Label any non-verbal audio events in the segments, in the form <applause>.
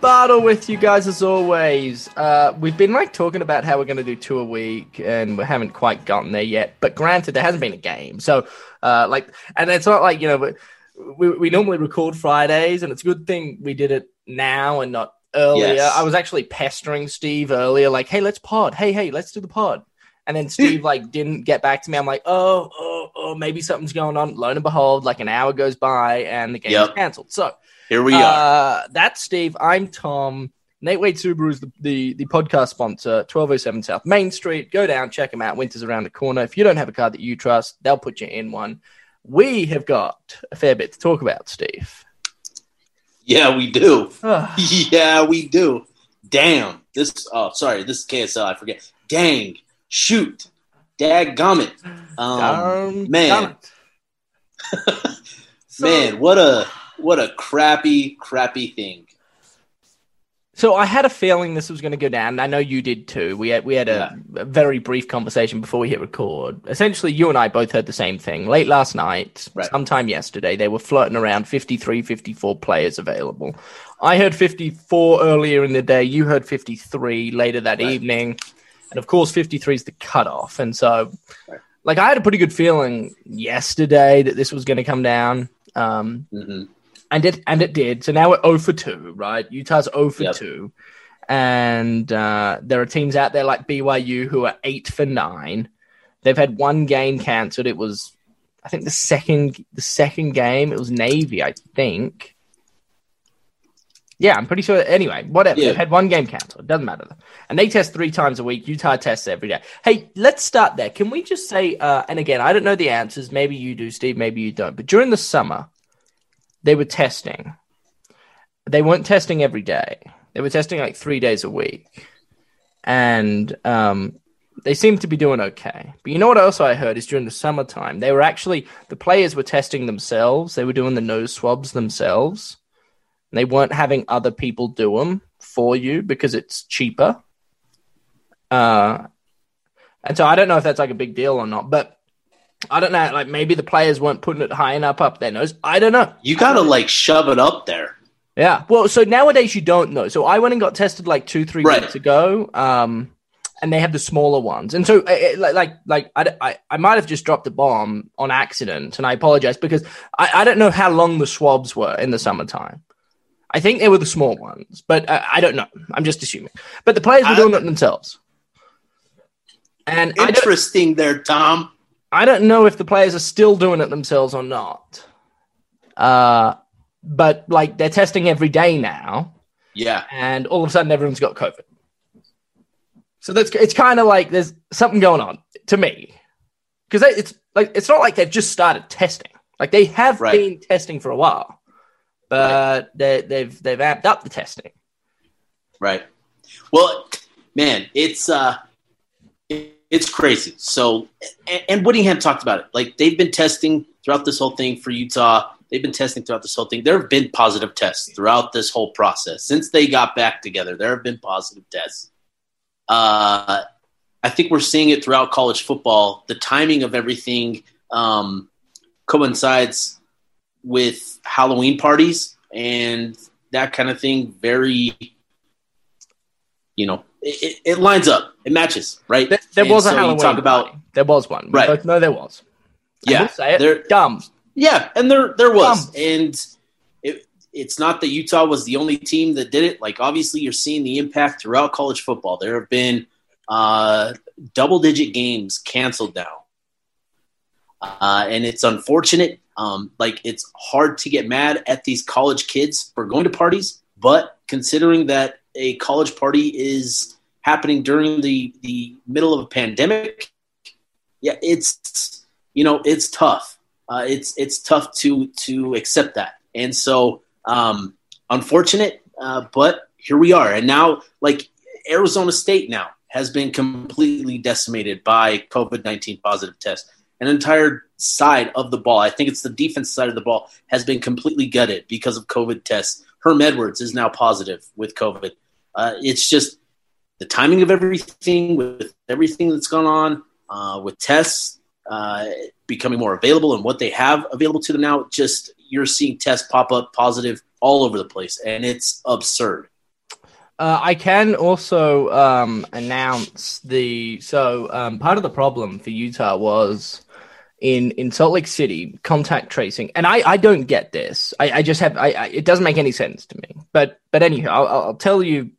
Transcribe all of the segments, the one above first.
Bartle with you guys as always. Uh, we've been like talking about how we're going to do two a week, and we haven't quite gotten there yet. But granted, there hasn't been a game, so uh, like, and it's not like you know, we, we normally record Fridays, and it's a good thing we did it now and not earlier. Yes. I was actually pestering Steve earlier, like, "Hey, let's pod. Hey, hey, let's do the pod." And then Steve <laughs> like didn't get back to me. I'm like, oh, oh, oh, maybe something's going on. Lo and behold, like an hour goes by and the game is canceled. So Here we are. uh, that's Steve. I'm Tom. Nate Wade Subaru is the, the, the podcast sponsor, 1207 South Main Street. Go down, check them out. Winter's around the corner. If you don't have a car that you trust, they'll put you in one. We have got a fair bit to talk about, Steve. Yeah, we do. Ah, <laughs> yeah, we do. Damn. This. Oh, sorry. This is KSL. I forget. Dang. Shoot. Dadgummit. Um, darn man. gummit. <laughs> Man, what a what a crappy, crappy thing. So I had a feeling this was going to go down. I know you did too. We had we had a, a very brief conversation before we hit record. Essentially, you and I both heard the same thing. Late last night, Right. sometime yesterday, they were flirting around 53, 54 players available. I heard 54 earlier in the day. You heard 53 later that Right. evening. And of course, 53 is the cutoff. And so, Right. like, I had a pretty good feeling yesterday that this was going to come down. Um, hmm and it and it did. So now we're 0 for 2, right? Utah's 0 for Yep. 2. And uh, there are teams out there like BYU who are 8 for 9. They've had one game cancelled. It was I think the second the second game, it was Navy, I think. Yeah, I'm pretty sure. Anyway, whatever. Yeah. They've had one game cancelled. It doesn't matter. And they test three times a week. Utah tests every day. Hey, let's start there. Can we just say, uh, and again, I don't know the answers. Maybe you do, Steve. Maybe you don't. But during the summer, they were testing. They weren't testing every day. They were testing like three days a week. And um, they seemed to be doing okay. But you know what else I heard is during the summertime, they were actually, the players were testing themselves. They were doing the nose swabs themselves. They weren't having other people do them for you because it's cheaper. Uh, and so I don't know if that's like a big deal or not, but I don't know. Like maybe the players weren't putting it high enough up their nose. I don't know. You gotta like shove it up there. Yeah. Well, so nowadays you don't know. So I went and got tested like two, three Right. weeks ago. Um, and they have the smaller ones. And so, uh, uh, like, like, like I, I, I might have just dropped a bomb on accident, and I apologize because I, I don't know how long the swabs were in the summertime. I think they were the small ones, but uh, I don't know. I'm just assuming. But the players were doing it themselves. And I Interesting there, Tom. I don't know if the players are still doing it themselves or not. Uh, but like they're testing every day now Yeah. and all of a sudden everyone's got COVID. So that's it's kind of like there's something going on to me because it's like it's not like they've just started testing. Like they have Right. been testing for a while, but they, they've they've amped up the testing. Right. Well, man, it's uh it's crazy. So and, and Whittingham talked about it. Like they've been testing throughout this whole thing for Utah. They've been testing throughout this whole thing. There have been positive tests throughout this whole process. Since they got back together, there have been positive tests. Uh I think we're seeing it throughout college football. The timing of everything um, coincides with Halloween parties and that kind of thing. Very, you know, it, it, it lines up. It matches, right? There, there was a so you Halloween talk about party. There was one. We Right. no, there was. Yeah, say it. there- Dumb. Yeah, and there there was, Um, and it, it's not that Utah was the only team that did it. Like obviously, you're seeing the impact throughout college football. There have been uh, double digit games canceled now, uh, and it's unfortunate. Um, like it's hard to get mad at these college kids for going to parties, but considering that a college party is happening during the the middle of a pandemic, yeah, it's you know it's tough. Uh, it's it's tough to to accept that, and so um, unfortunate, uh, but here we are, and now like Arizona State now has been completely decimated by COVID nineteen positive tests. An entire side of the ball, I think it's the defense side of the ball, has been completely gutted because of COVID tests. Herm Edwards is now positive with COVID. Uh, it's just the timing of everything with everything that's gone on uh, with tests uh, becoming more available and what they have available to them now. Just you're seeing tests pop up positive all over the place, and it's absurd. Uh, I can also um, announce the so um, part of the problem for Utah was in in Salt Lake City contact tracing, and I, I don't get this. I, I just have I, I it doesn't make any sense to me. But but anyhow, I'll, I'll tell you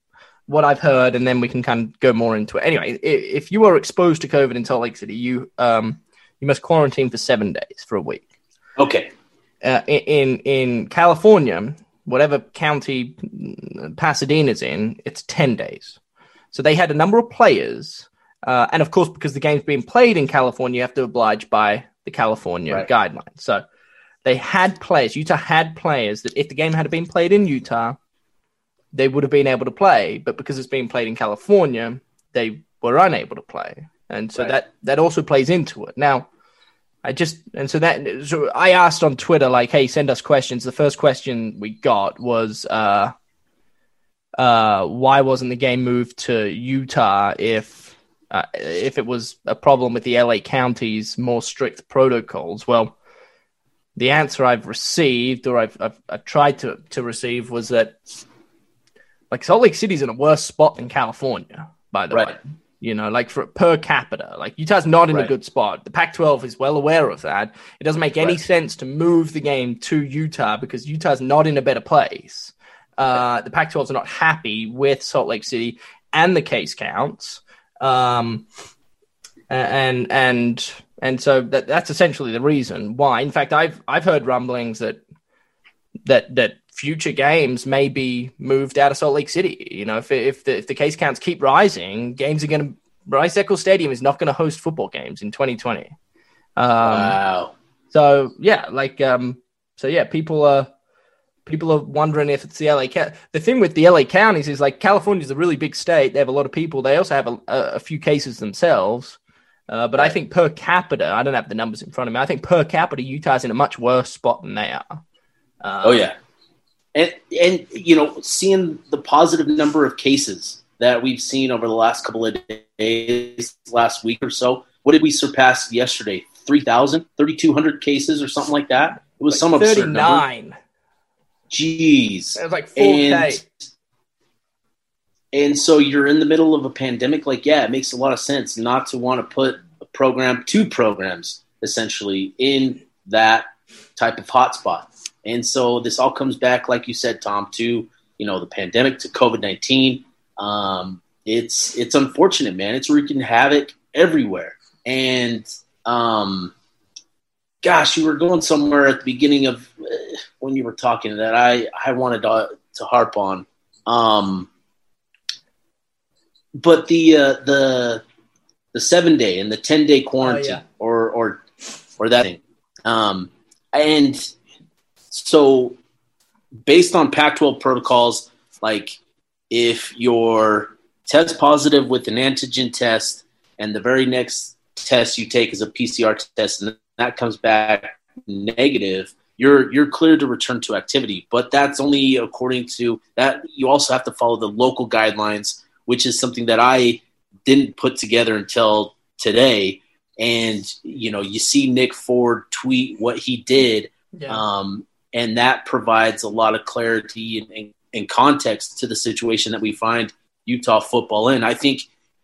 what I've heard, and then we can kind of go more into it. Anyway, if, you are exposed to COVID in Salt Lake City, you um you must quarantine for seven days for a week. Okay, Uh, in in California, whatever county Pasadena's in, it's ten days. So they had a number of players, uh, and of course, because the game's being played in California, you have to oblige by the California Right. guidelines. So they had players. Utah had players that if the game had been played in Utah, they would have been able to play, but because it's being played in California, they were unable to play, and so Right. that that also plays into it. Now, I just and so that so I asked on Twitter like, "Hey, send us questions." The first question we got was, uh, uh, "Why wasn't the game moved to Utah if uh, if it was a problem with the LA county's more strict protocols?" Well, the answer I've received or I've I've, I've tried to to receive was that like Salt Lake City's in a worse spot than California, by the Right. way. You know, like for per capita, like Utah's not in a good spot. The Pac-12 is well aware of that. It doesn't make any Right. sense to move the game to Utah because Utah's not in a better place. Uh, the Pac-12 are not happy with Salt Lake City and the case counts. Um, and and and so that that's essentially the reason why. In fact, I've I've heard rumblings that that that future games may be moved out of Salt Lake City. You know, if if the if the case counts keep rising, games are going to Rice Eccles Stadium is not going to host football games in 2020. Um, wow. So yeah, like um, so yeah, people are people are wondering if it's the LA. Ca- the thing with the LA counties is like California is a really big state. They have a lot of people. They also have a, a, a few cases themselves. Uh, but I think per capita, I don't have the numbers in front of me. I think per capita, Utah's in a much worse spot than they are. Uh, Oh yeah, and and you know, seeing the positive number of cases that we've seen over the last couple of days, last week or so. What did we surpass yesterday? 3,000, 3,200 cases or something like that. It was some absurd number. 39. Jeez. It was like 4K. And, and so you're in the middle of a pandemic. Like, yeah, it makes a lot of sense not to want to put a program, two programs essentially, in that type of hotspot. And so this all comes back, like you said, Tom, to you know the pandemic, to COVID nineteen. Um, it's it's unfortunate, man. It's wreaking havoc everywhere. And um, gosh, you were going somewhere at the beginning of uh, when you were talking that I I wanted to, to harp on. Um, but the uh, the the seven day and the ten day quarantine yeah. or or or that thing, um, and so based on Pac-12 protocols, like if you're test positive with an antigen test and the very next test you take is a PCR test and that comes back negative, you're you're cleared to return to activity. But that's only according to that. You also have to follow the local guidelines, which is something that I didn't put together until today. And you know, you see Nick Ford tweet what he did, Yeah. um, and that provides a lot of clarity and, and, and context to the situation that we find Utah football in. I think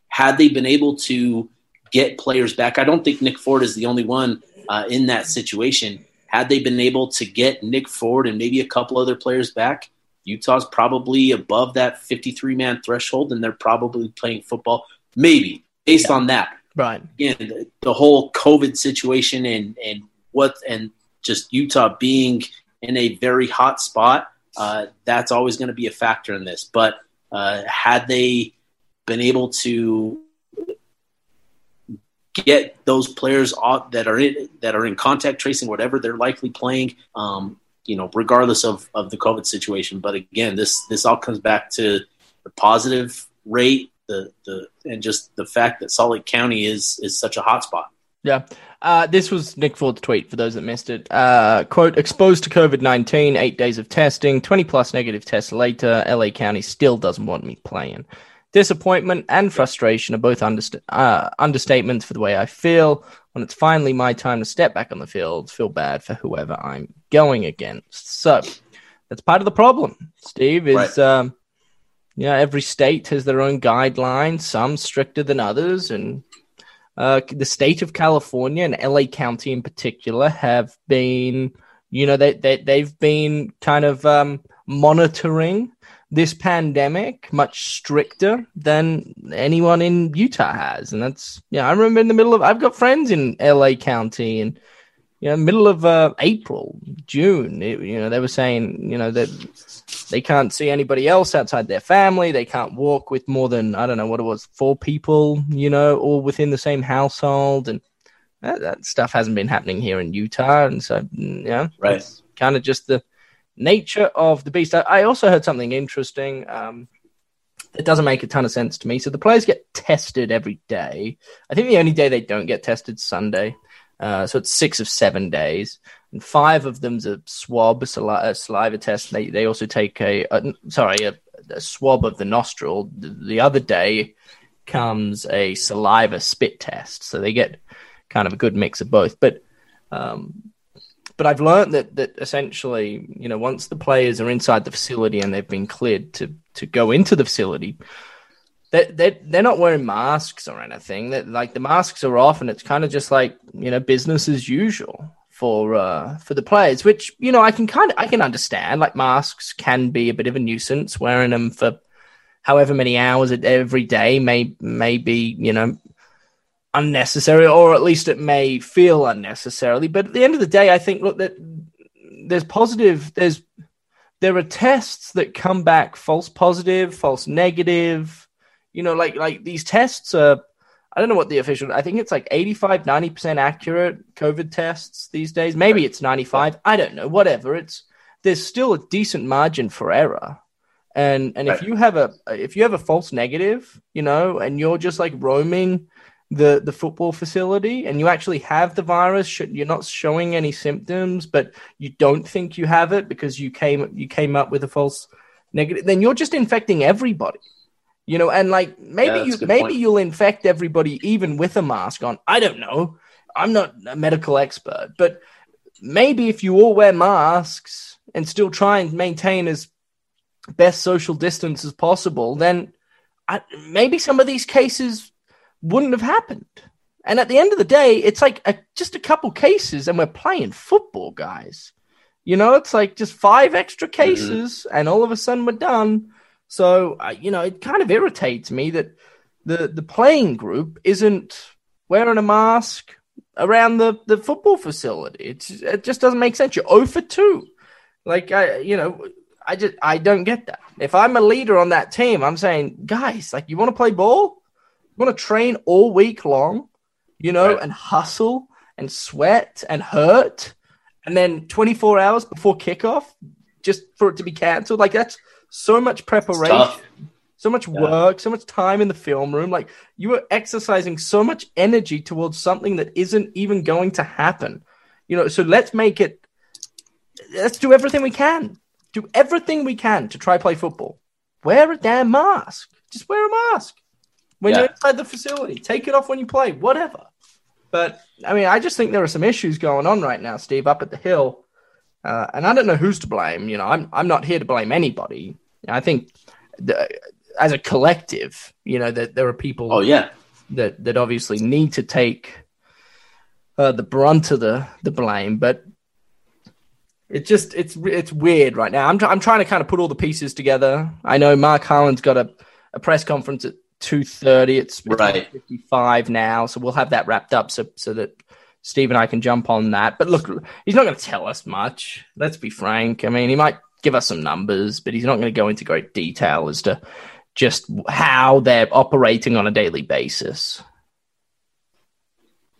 had they been able to get players back, I don't think Nick Ford is the only one uh, in that situation. had they been able to get Nick Ford and maybe a couple other players back, Utah's probably above that 53 man threshold and they're probably playing football. Maybe based yeah. on that. Right. Again, the, the, whole COVID situation and, and what, and just Utah being in a very hot spot, uh, that's always going to be a factor in this. But uh, had they been able to get those players that are in that are in contact tracing, whatever they're likely playing, um, you know, regardless of, of the COVID situation. But again, this this all comes back to the positive rate, the the and just the fact that Salt Lake County is is such a hot spot. Yeah. Uh, this was Nick Ford's tweet for those that missed it. Uh, quote, exposed to COVID 19, eight days of testing, 20 plus negative tests later, LA County still doesn't want me playing. Disappointment and frustration are both underst- uh, understatements for the way I feel. When it's finally my time to step back on the field, feel bad for whoever I'm going against. So that's part of the problem, Steve, is right. um, yeah, every state has their own guidelines, some stricter than others, and uh, the state of California and LA County in particular have been, you know, they, they, they've been kind of um, monitoring this pandemic much stricter than anyone in Utah has. And that's, yeah, I remember in the middle of, I've got friends in LA County and, you know, middle of uh, April, June, it, you know, they were saying, you know, that they can't see anybody else outside their family. They can't walk with more than, I don't know what it was, four people, you know, all within the same household. And that, that stuff hasn't been happening here in Utah. And so, mm, yeah, right. kind of just the nature of the beast. I, I also heard something interesting. Um, it doesn't make a ton of sense to me. So the players get tested every day. I think the only day they don't get tested Sunday. Uh, so it's six of seven days, and five of them's a swab, a, sali- a saliva test. They they also take a, a sorry a, a, swab of the nostril. The, the, other day comes a saliva spit test. So they get kind of a good mix of both. But um, but I've learned that that essentially, you know, once the players are inside the facility and they've been cleared to to go into the facility, they're, they're, they're not wearing masks or anything. That like the masks are off, and it's kind of just like you know business as usual for uh, for the players. Which you know I can kind of I can understand. Like masks can be a bit of a nuisance. Wearing them for however many hours every day may may be you know unnecessary, or at least it may feel unnecessarily. But at the end of the day, I think look that there's positive. There's there are tests that come back false positive, false negative you know, like like these tests are. I don't know what the official. I think it's like 85, 90 percent accurate COVID tests these days. Maybe right. it's ninety five. I don't know. Whatever. It's there's still a decent margin for error. And and right. if you have a if you have a false negative, you know, and you're just like roaming the the football facility and you actually have the virus you're not showing any symptoms but you don't think you have it because you came you came up with a false negative then you're just infecting everybody you know, and like maybe yeah, you maybe point. you'll infect everybody even with a mask on. I don't know. I'm not a medical expert, but maybe if you all wear masks and still try and maintain as best social distance as possible, then I, maybe some of these cases wouldn't have happened. And at the end of the day, it's like a, just a couple cases, and we're playing football, guys. You know, it's like just five extra mm-hmm. cases, mm-hmm. and all of a sudden we're done. So, uh, you know, it kind of irritates me that the, the playing group isn't wearing a mask around the, the football facility. It's, it just doesn't make sense. You're 0 for 2. Like, I, you know, I just, I don't get that. If I'm a leader on that team, I'm saying, guys, like, you want to play ball? You want to train all week long, you know, right. and hustle and sweat and hurt, and then 24 hours before kickoff, just for it to be canceled? Like, that's so much preparation, so much yeah. work, so much time in the film room. Like you were exercising so much energy towards something that isn't even going to happen. You know, so let's make it. Let's do everything we can. Do everything we can to try play football. Wear a damn mask. Just wear a mask when yeah. you're inside the facility. Take it off when you play. Whatever. But I mean, I just think there are some issues going on right now, Steve, up at the hill. Uh, and I don't know who's to blame. You know, I'm I'm not here to blame anybody. I think the, as a collective, you know, that there are people. Oh yeah. That that obviously need to take uh, the brunt of the the blame, but It just it's it's weird right now. I'm tr- I'm trying to kind of put all the pieces together. I know Mark Harlan's got a, a press conference at two thirty. It's Right. fifty five now, so we'll have that wrapped up so so that Steve and I can jump on that. But look, he's not going to tell us much. Let's be frank. I mean, he might give us some numbers, but he's not going to go into great detail as to just how they're operating on a daily basis.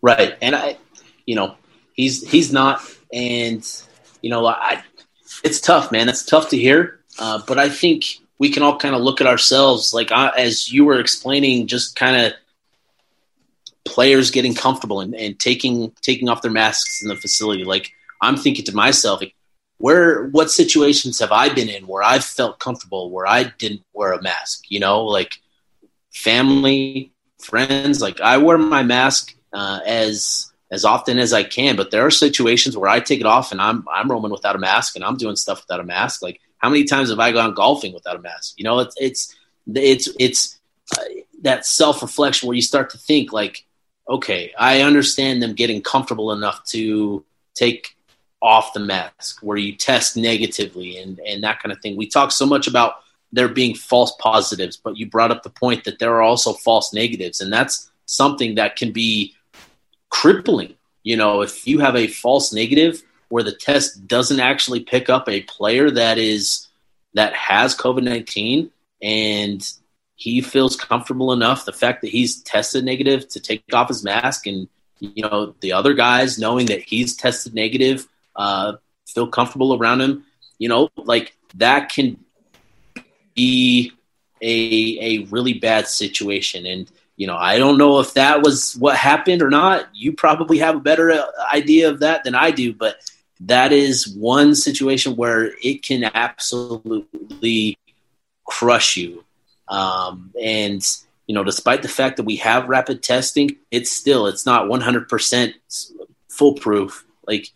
Right, and I, you know, he's he's not, and you know, I, it's tough, man. It's tough to hear, uh, but I think we can all kind of look at ourselves, like I, as you were explaining, just kind of players getting comfortable and, and taking taking off their masks in the facility. Like I'm thinking to myself, like, where what situations have I been in where I've felt comfortable where I didn't wear a mask? You know, like family, friends. Like I wear my mask uh, as as often as I can, but there are situations where I take it off and I'm I'm roaming without a mask and I'm doing stuff without a mask. Like how many times have I gone golfing without a mask? You know, it's it's it's it's uh, that self reflection where you start to think like, okay, I understand them getting comfortable enough to take off the mask, where you test negatively and and that kind of thing. We talk so much about there being false positives, but you brought up the point that there are also false negatives, and that's something that can be crippling. You know, if you have a false negative where the test doesn't actually pick up a player that is that has COVID nineteen and he feels comfortable enough, the fact that he's tested negative to take off his mask and you know the other guys knowing that he's tested negative uh, feel comfortable around him. You know like that can be a a really bad situation. And you know i don't know if that was what happened or not. You probably have a better uh, idea of that than i do but that is one situation where it can absolutely crush you. Um, and you know despite the fact that we have rapid testing it's still it's not 100% foolproof. Like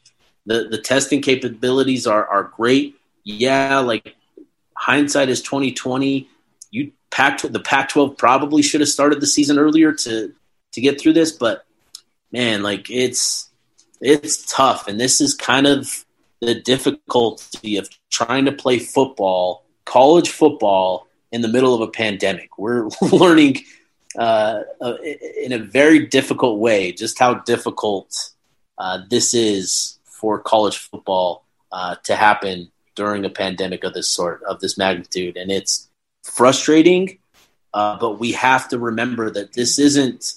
the the testing capabilities are are great. Yeah like hindsight is 2020 you pack the pac 12 probably should have started the season earlier to to get through this but man like it's it's tough. And this is kind of the difficulty of trying to play football college football in the middle of a pandemic. We're <laughs> learning uh, in a very difficult way just how difficult uh, this is for college football uh, to happen during a pandemic of this sort of this magnitude. And it's frustrating uh, but we have to remember that this isn't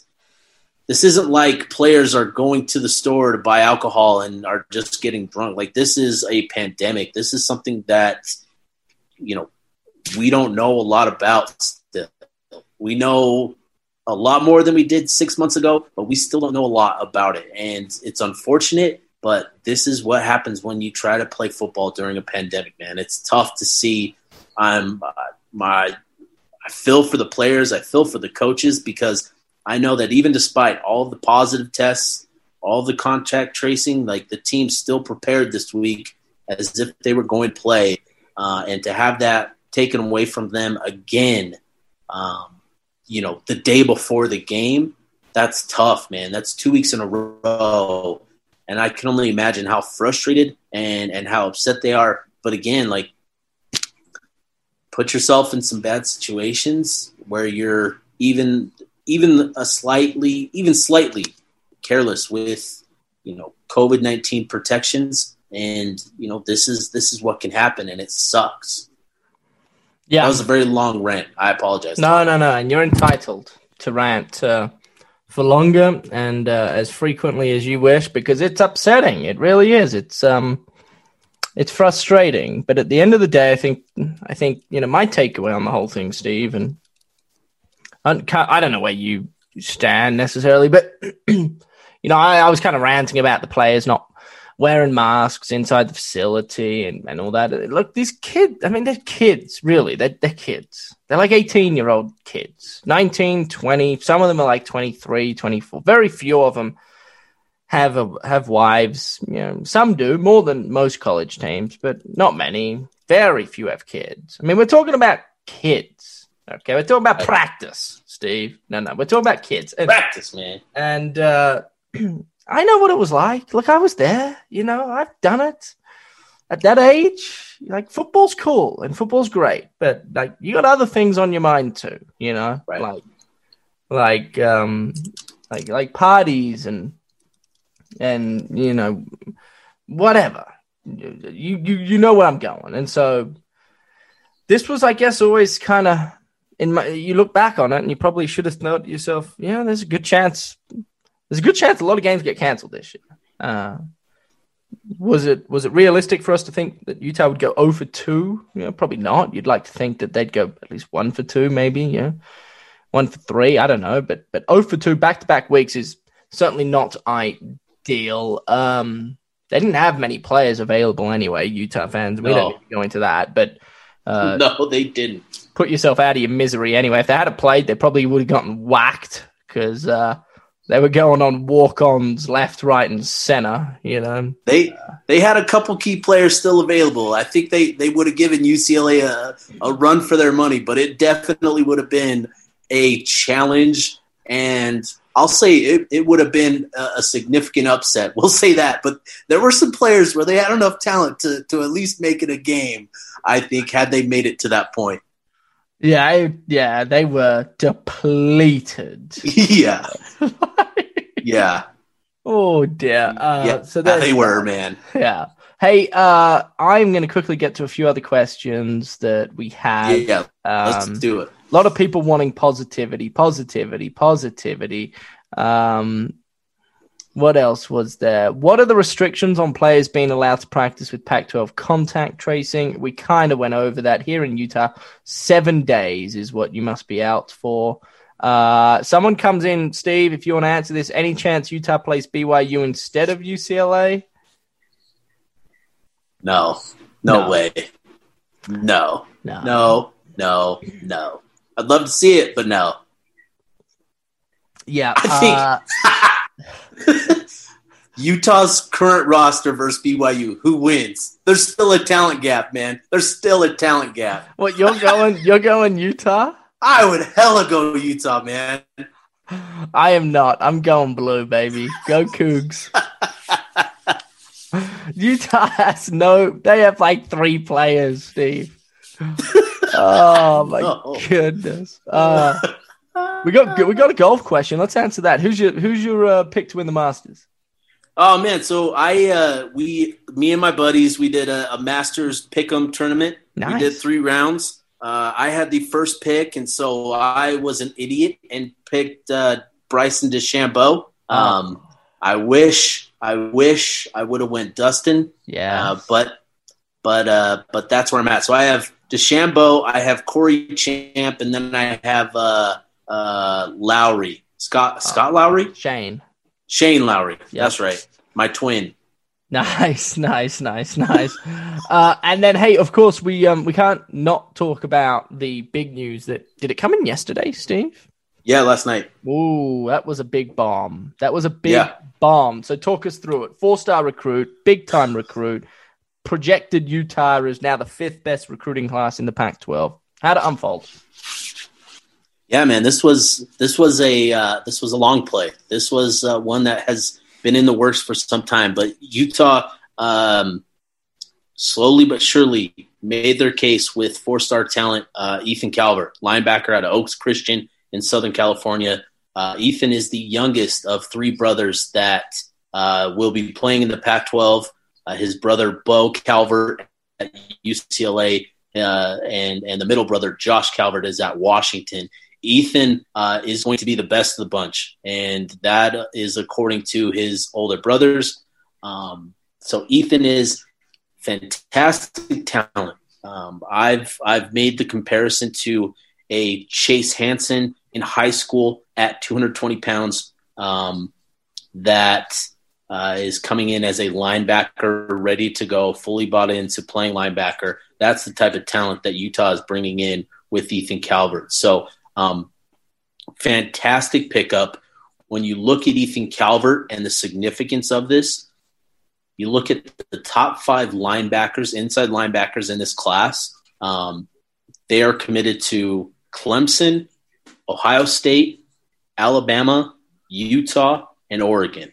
this isn't like players are going to the store to buy alcohol and are just getting drunk. Like this is a pandemic. This is something that you know we don't know a lot about still. We know a lot more than we did six months ago but we still don't know a lot about it. And it's unfortunate but this is what happens when you try to play football during a pandemic man. It's tough to see. I'm uh, my i feel for the players. I feel for the coaches because i know that even despite all the positive tests all the contact tracing like the team still prepared this week as if they were going to play uh, and to have that taken away from them again um, you know the day before the game that's tough man. That's two weeks in a row and I can only imagine how frustrated and and how upset they are. But again, like put yourself in some bad situations where you're even even a slightly even slightly careless with you know COVID nineteen protections, and you know this is this is what can happen, and it sucks. Yeah, that was a very long rant. I apologize. No, no, no, and you're entitled to rant. Uh for longer and uh, as frequently as you wish because it's upsetting. It really is. It's um, it's frustrating. But at the end of the day, I think I think you know my takeaway on the whole thing, Steve, and I don't know where you stand necessarily, but <clears throat> you know I, I was kind of ranting about the players not wearing masks inside the facility and, and all that. Look, these kids, I mean, they're kids, really. They're, they're kids. They're like 18 year old kids, 19, 20. Some of them are like 23, 24. Very few of them have a, have wives. You know, some do more than most college teams, but not many. Very few have kids. I mean, we're talking about kids. Okay, we're talking about practice, Steve. No, no, we're talking about kids. And, practice, man. And uh, <clears throat> I know what it was like. Look, I was there. You know, I've done it. at that age, like football's cool and football's great, but like you got other things on your mind too, you know, Right. like like um like like parties and and you know whatever. You you you know where I'm going, and so this was, I guess, always kind of in my. You look back on it, and you probably should have thought to yourself, yeah, there's a good chance. There's a good chance a lot of games get canceled this year. Uh, was it was it realistic for us to think that Utah would go 0 for 2? You know, probably not. You'd like to think that they'd go at least 1 for 2, maybe, you know. 1 for 3, I don't know, but but 0 for 2 back-to-back weeks is certainly not ideal. Um they didn't have many players available anyway, Utah fans. We No. don't need to go into that, but uh, <laughs> no, they didn't. put yourself out of your misery anyway. If they had a played, they probably would have gotten whacked because uh, they were going on walk-ons left, right, and center. You know, They they had a couple key players still available. I think they, they would have given UCLA a, a run for their money, but it definitely would have been a challenge. And I'll say it, it would have been a, a significant upset. <laughs> We'll say that. But there were some players where they had enough talent to, to at least make it a game, I think, had they made it to that point. Yeah, I- yeah, they were depleted. <laughs> yeah. <laughs> Yeah. oh dear. Uh, yeah. so they were, man. Yeah. Hey, uh, I'm going to quickly get to a few other questions that we have. Yeah. Let's Um, do it. a lot of people wanting positivity, positivity, positivity. Um, what else was there? What are the restrictions on players being allowed to practice with Pac 12 contact tracing? We kind of went over that here in Utah. Seven days is what you must be out for. Uh, someone comes in, Steve, if you want to answer this, any chance Utah plays BYU instead of UCLA? No. No, No. way. No. No. No. No. No. I'd love to see it, but no. Yeah. I think- uh, <laughs> <laughs> Utah's current roster versus BYU, who wins? There's still a talent gap, man. There's still a talent gap. what you're going? You're going Utah? I would hella go Utah, man. I am not. I'm going blue, baby. Go Cougs. <laughs> Utah has no. They have like three players, Steve. Oh my <laughs> No. goodness. Uh, we got we got a golf question. Let's answer that. Who's your Who's your uh, pick to win the Masters? Oh man, so I uh we me and my buddies we did a, a Masters Pick'em tournament. Nice. We did three rounds. Uh, I had the first pick, and so I was an idiot and picked uh, Bryson DeChambeau. Um, I wish I wish I would have went Dustin. Yeah. Uh, but but uh, but that's where I'm at. So I have DeChambeau, I have Corey Champ, and then I have uh, uh, Lowry, Scott Scott Lowry, Shane. Shane Lowry. Yep. That's right, my twin. Nice, <laughs> nice, nice, nice. uh, and then, hey, of course, we um we can't not talk about the big news that did it come in yesterday, Steve? Yeah, last night. Ooh, that was a big bomb. That was a big Yeah. bomb. So talk us through it. Four star recruit, big time recruit. Projected Utah is now the fifth best recruiting class in the Pac 12. How to unfold? Yeah, man, this was this was a uh, this was a long play. This was uh, one that has been in the works for some time. But Utah, um, slowly but surely, made their case with four star talent uh, Ethan Calvert, linebacker out of Oaks Christian in Southern California. Uh, Ethan is the youngest of three brothers that uh, will be playing in the Pac-12. Uh, his brother Bo Calvert at UCLA, and and the middle brother Josh Calvert is at Washington. Ethan uh, is going to be the best of the bunch, and that is according to his older brothers. Um, so Ethan is fantastic talent. Um, I've I've made the comparison to a Chase Hansen in high school at 220 pounds um, that uh, is coming in as a linebacker, ready to go, fully bought into playing linebacker. That's the type of talent that Utah is bringing in with Ethan Calvert. So um, fantastic pickup. When you look at Ethan Calvert and the significance of this, you look at the top five linebackers, inside linebackers in this class. Um, they are committed to Clemson, Ohio State, Alabama, Utah, and Oregon.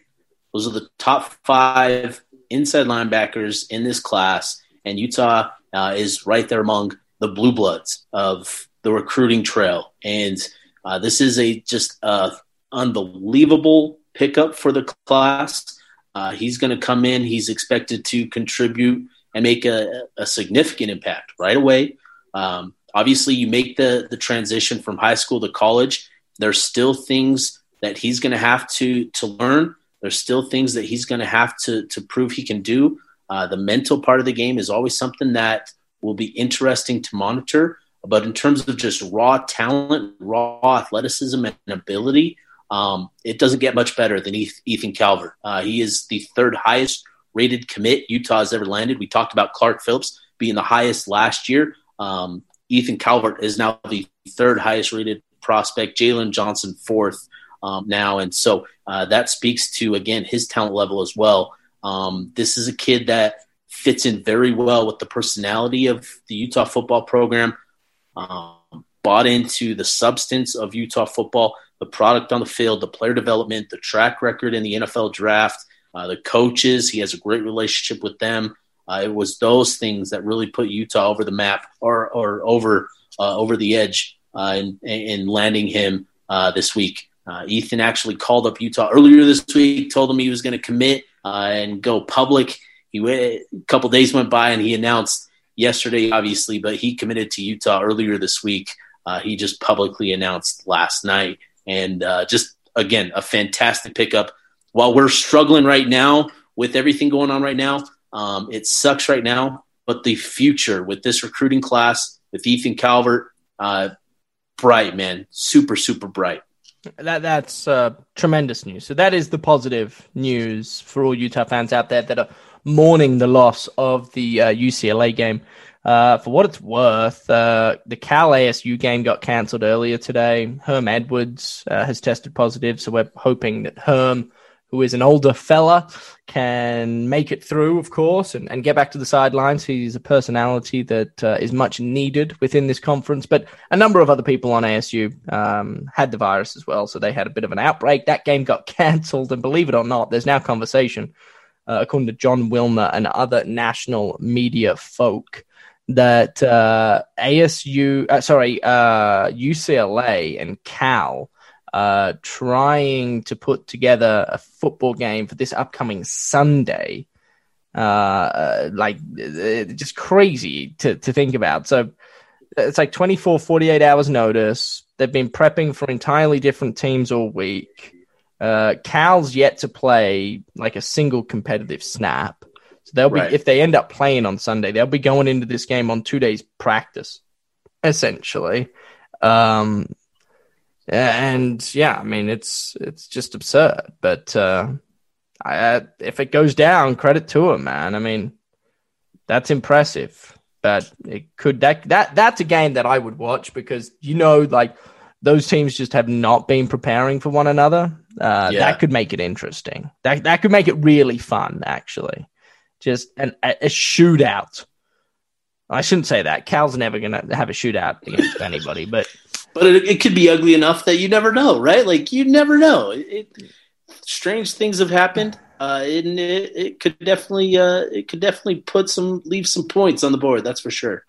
Those are the top five inside linebackers in this class. and Utah uh, is right there among the blue bloods of the recruiting trail. And uh, this is a just uh, unbelievable pickup for the class. Uh, he's going to come in. He's expected to contribute and make a, a significant impact right away. Um, obviously, you make the the transition from high school to college. There's still things that he's going to have to to learn. There's still things that he's going to have to to prove he can do. Uh, the mental part of the game is always something that will be interesting to monitor. But in terms of just raw talent, raw athleticism, and ability, um, it doesn't get much better than Ethan Calvert. Uh, he is the third highest rated commit Utah has ever landed. We talked about Clark Phillips being the highest last year. Um, Ethan Calvert is now the third highest rated prospect. Jalen Johnson fourth um, now, and so uh, that speaks to again his talent level as well. Um, this is a kid that fits in very well with the personality of the Utah football program. Um, bought into the substance of Utah football, the product on the field, the player development, the track record in the NFL draft, uh, the coaches. He has a great relationship with them. Uh, it was those things that really put Utah over the map or or over uh, over the edge uh, in, in landing him uh, this week. Uh, Ethan actually called up Utah earlier this week, told him he was going to commit and go public. He a couple days went by and he announced yesterday, obviously, but he committed to Utah earlier this week. he just publicly announced last night, and just again a fantastic pickup while we're struggling right now with everything going on right now, um, it sucks right now. But the future with this recruiting class, with Ethan Calvert, uh, bright man, super super bright. That that's uh, tremendous news. So that is the positive news for all Utah fans out there that are mourning the loss of the uh, UCLA game. Uh, for what it's worth, uh, the Cal ASU game got cancelled earlier today. Herm Edwards uh, has tested positive, so we're hoping that Herm who is an older fella, can make it through, of course, and, and get back to the sidelines. He's a personality that uh, is much needed within this conference. But a number of other people on ASU um, had the virus as well, so they had a bit of an outbreak. That game got <laughs> cancelled, and believe it or not, there's now conversation, uh, according to Jon Wilner and other national media folk, that uh, ASU, uh, sorry, UCLA uh, and Cal uh, trying to put together a football game for this upcoming Sunday. Uh, like just crazy to, to think about. So it's like 24, 48 hours notice. They've been prepping for entirely different teams all week. Uh, Cal's yet to play like a single competitive snap. So they'll be, right. if they end up playing on Sunday, they'll be going into this game on two days practice, essentially. Um, and yeah, I mean it's it's just absurd. But uh, I, if it goes down, credit to him, man. I mean, that's impressive. But it could that that that's a game that I would watch because you know, like those teams just have not been preparing for one another. Uh, yeah. That could make it interesting. That that could make it really fun, actually. Just an, a, a shootout. I shouldn't say that. Cal's never going to have a shootout against <laughs> anybody, but but it, it, could be ugly enough that you never know, right? Like you never know. It, it, strange things have happened, uh, and it, it could definitely uh, it could definitely put some leave some points on the board. That's for sure.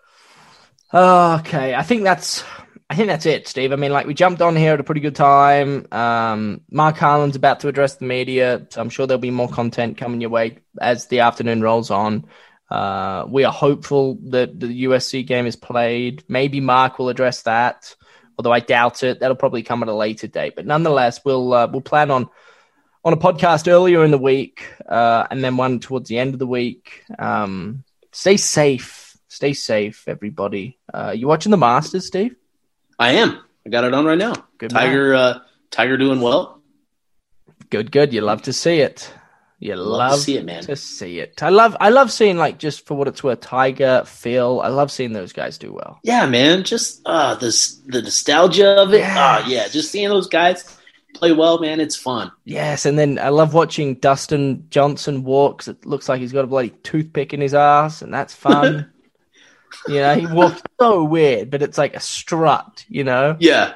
Okay, I think that's I think that's it, Steve. I mean, like we jumped on here at a pretty good time. Um, Mark Harlan's about to address the media, so I'm sure there'll be more content coming your way as the afternoon rolls on. Uh, we are hopeful that the USC game is played. Maybe Mark will address that although I doubt it. That'll probably come at a later date. But nonetheless, we'll uh, we'll plan on on a podcast earlier in the week, uh, and then one towards the end of the week. Um, stay safe. Stay safe, everybody. Uh, you watching the Masters, Steve? I am. I got it on right now. Good Tiger. Uh, Tiger doing well. Good, good. You love to see it. You love, love to see it, man. To see it. I love I love seeing like just for what it's worth, Tiger, Phil. I love seeing those guys do well. Yeah, man. Just uh the the nostalgia of it. Ah. Oh, yeah, just seeing those guys play well, man, it's fun. Yes, and then I love watching Dustin Johnson walks. It looks like he's got a bloody toothpick in his ass, and that's fun. <laughs> you know, he walks so weird, but it's like a strut, you know? Yeah.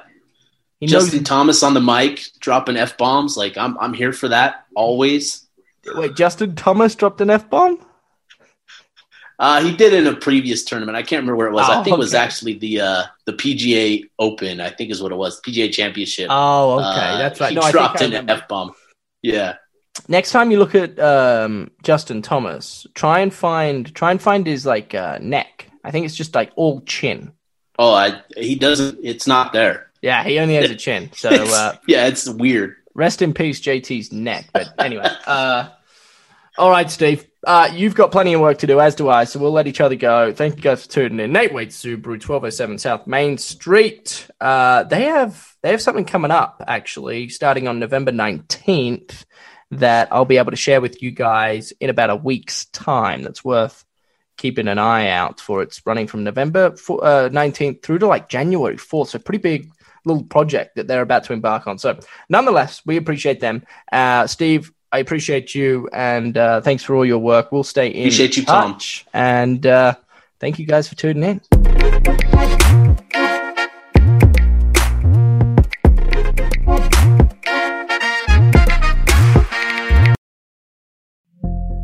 He Justin knows- Thomas on the mic dropping F bombs. Like I'm I'm here for that always. Wait, Justin Thomas dropped an F bomb? Uh, he did in a previous tournament. I can't remember where it was. Oh, I think it was actually the uh, the PGA Open. I think is what it was. PGA Championship. Oh, okay, Uh, that's right. He No, dropped an f bomb. Yeah. Next time you look at um, Justin Thomas, try and find try and find his like uh, neck. I think it's just like all chin. Oh, I, he doesn't. It's not there. Yeah, he only has a chin. So <laughs> uh, yeah, it's weird. rest in peace, JT's neck. But anyway, <laughs> uh, all right, Steve. Uh, you've got plenty of work to do, as do I. So we'll let each other go. Thank you guys for tuning in. Nate Wade Subaru, twelve oh seven South Main Street. Uh, they have they have something coming up actually, starting on November nineteenth. That I'll be able to share with you guys in about a week's time. That's worth keeping an eye out for. It's running from November uh, 19th through to like January 4th. So, pretty big little project that they're about to embark on. So, nonetheless, we appreciate them. Uh, Steve, I appreciate you and uh, thanks for all your work. We'll stay in Appreciate you, Tom. touch. And uh, thank you guys for tuning in.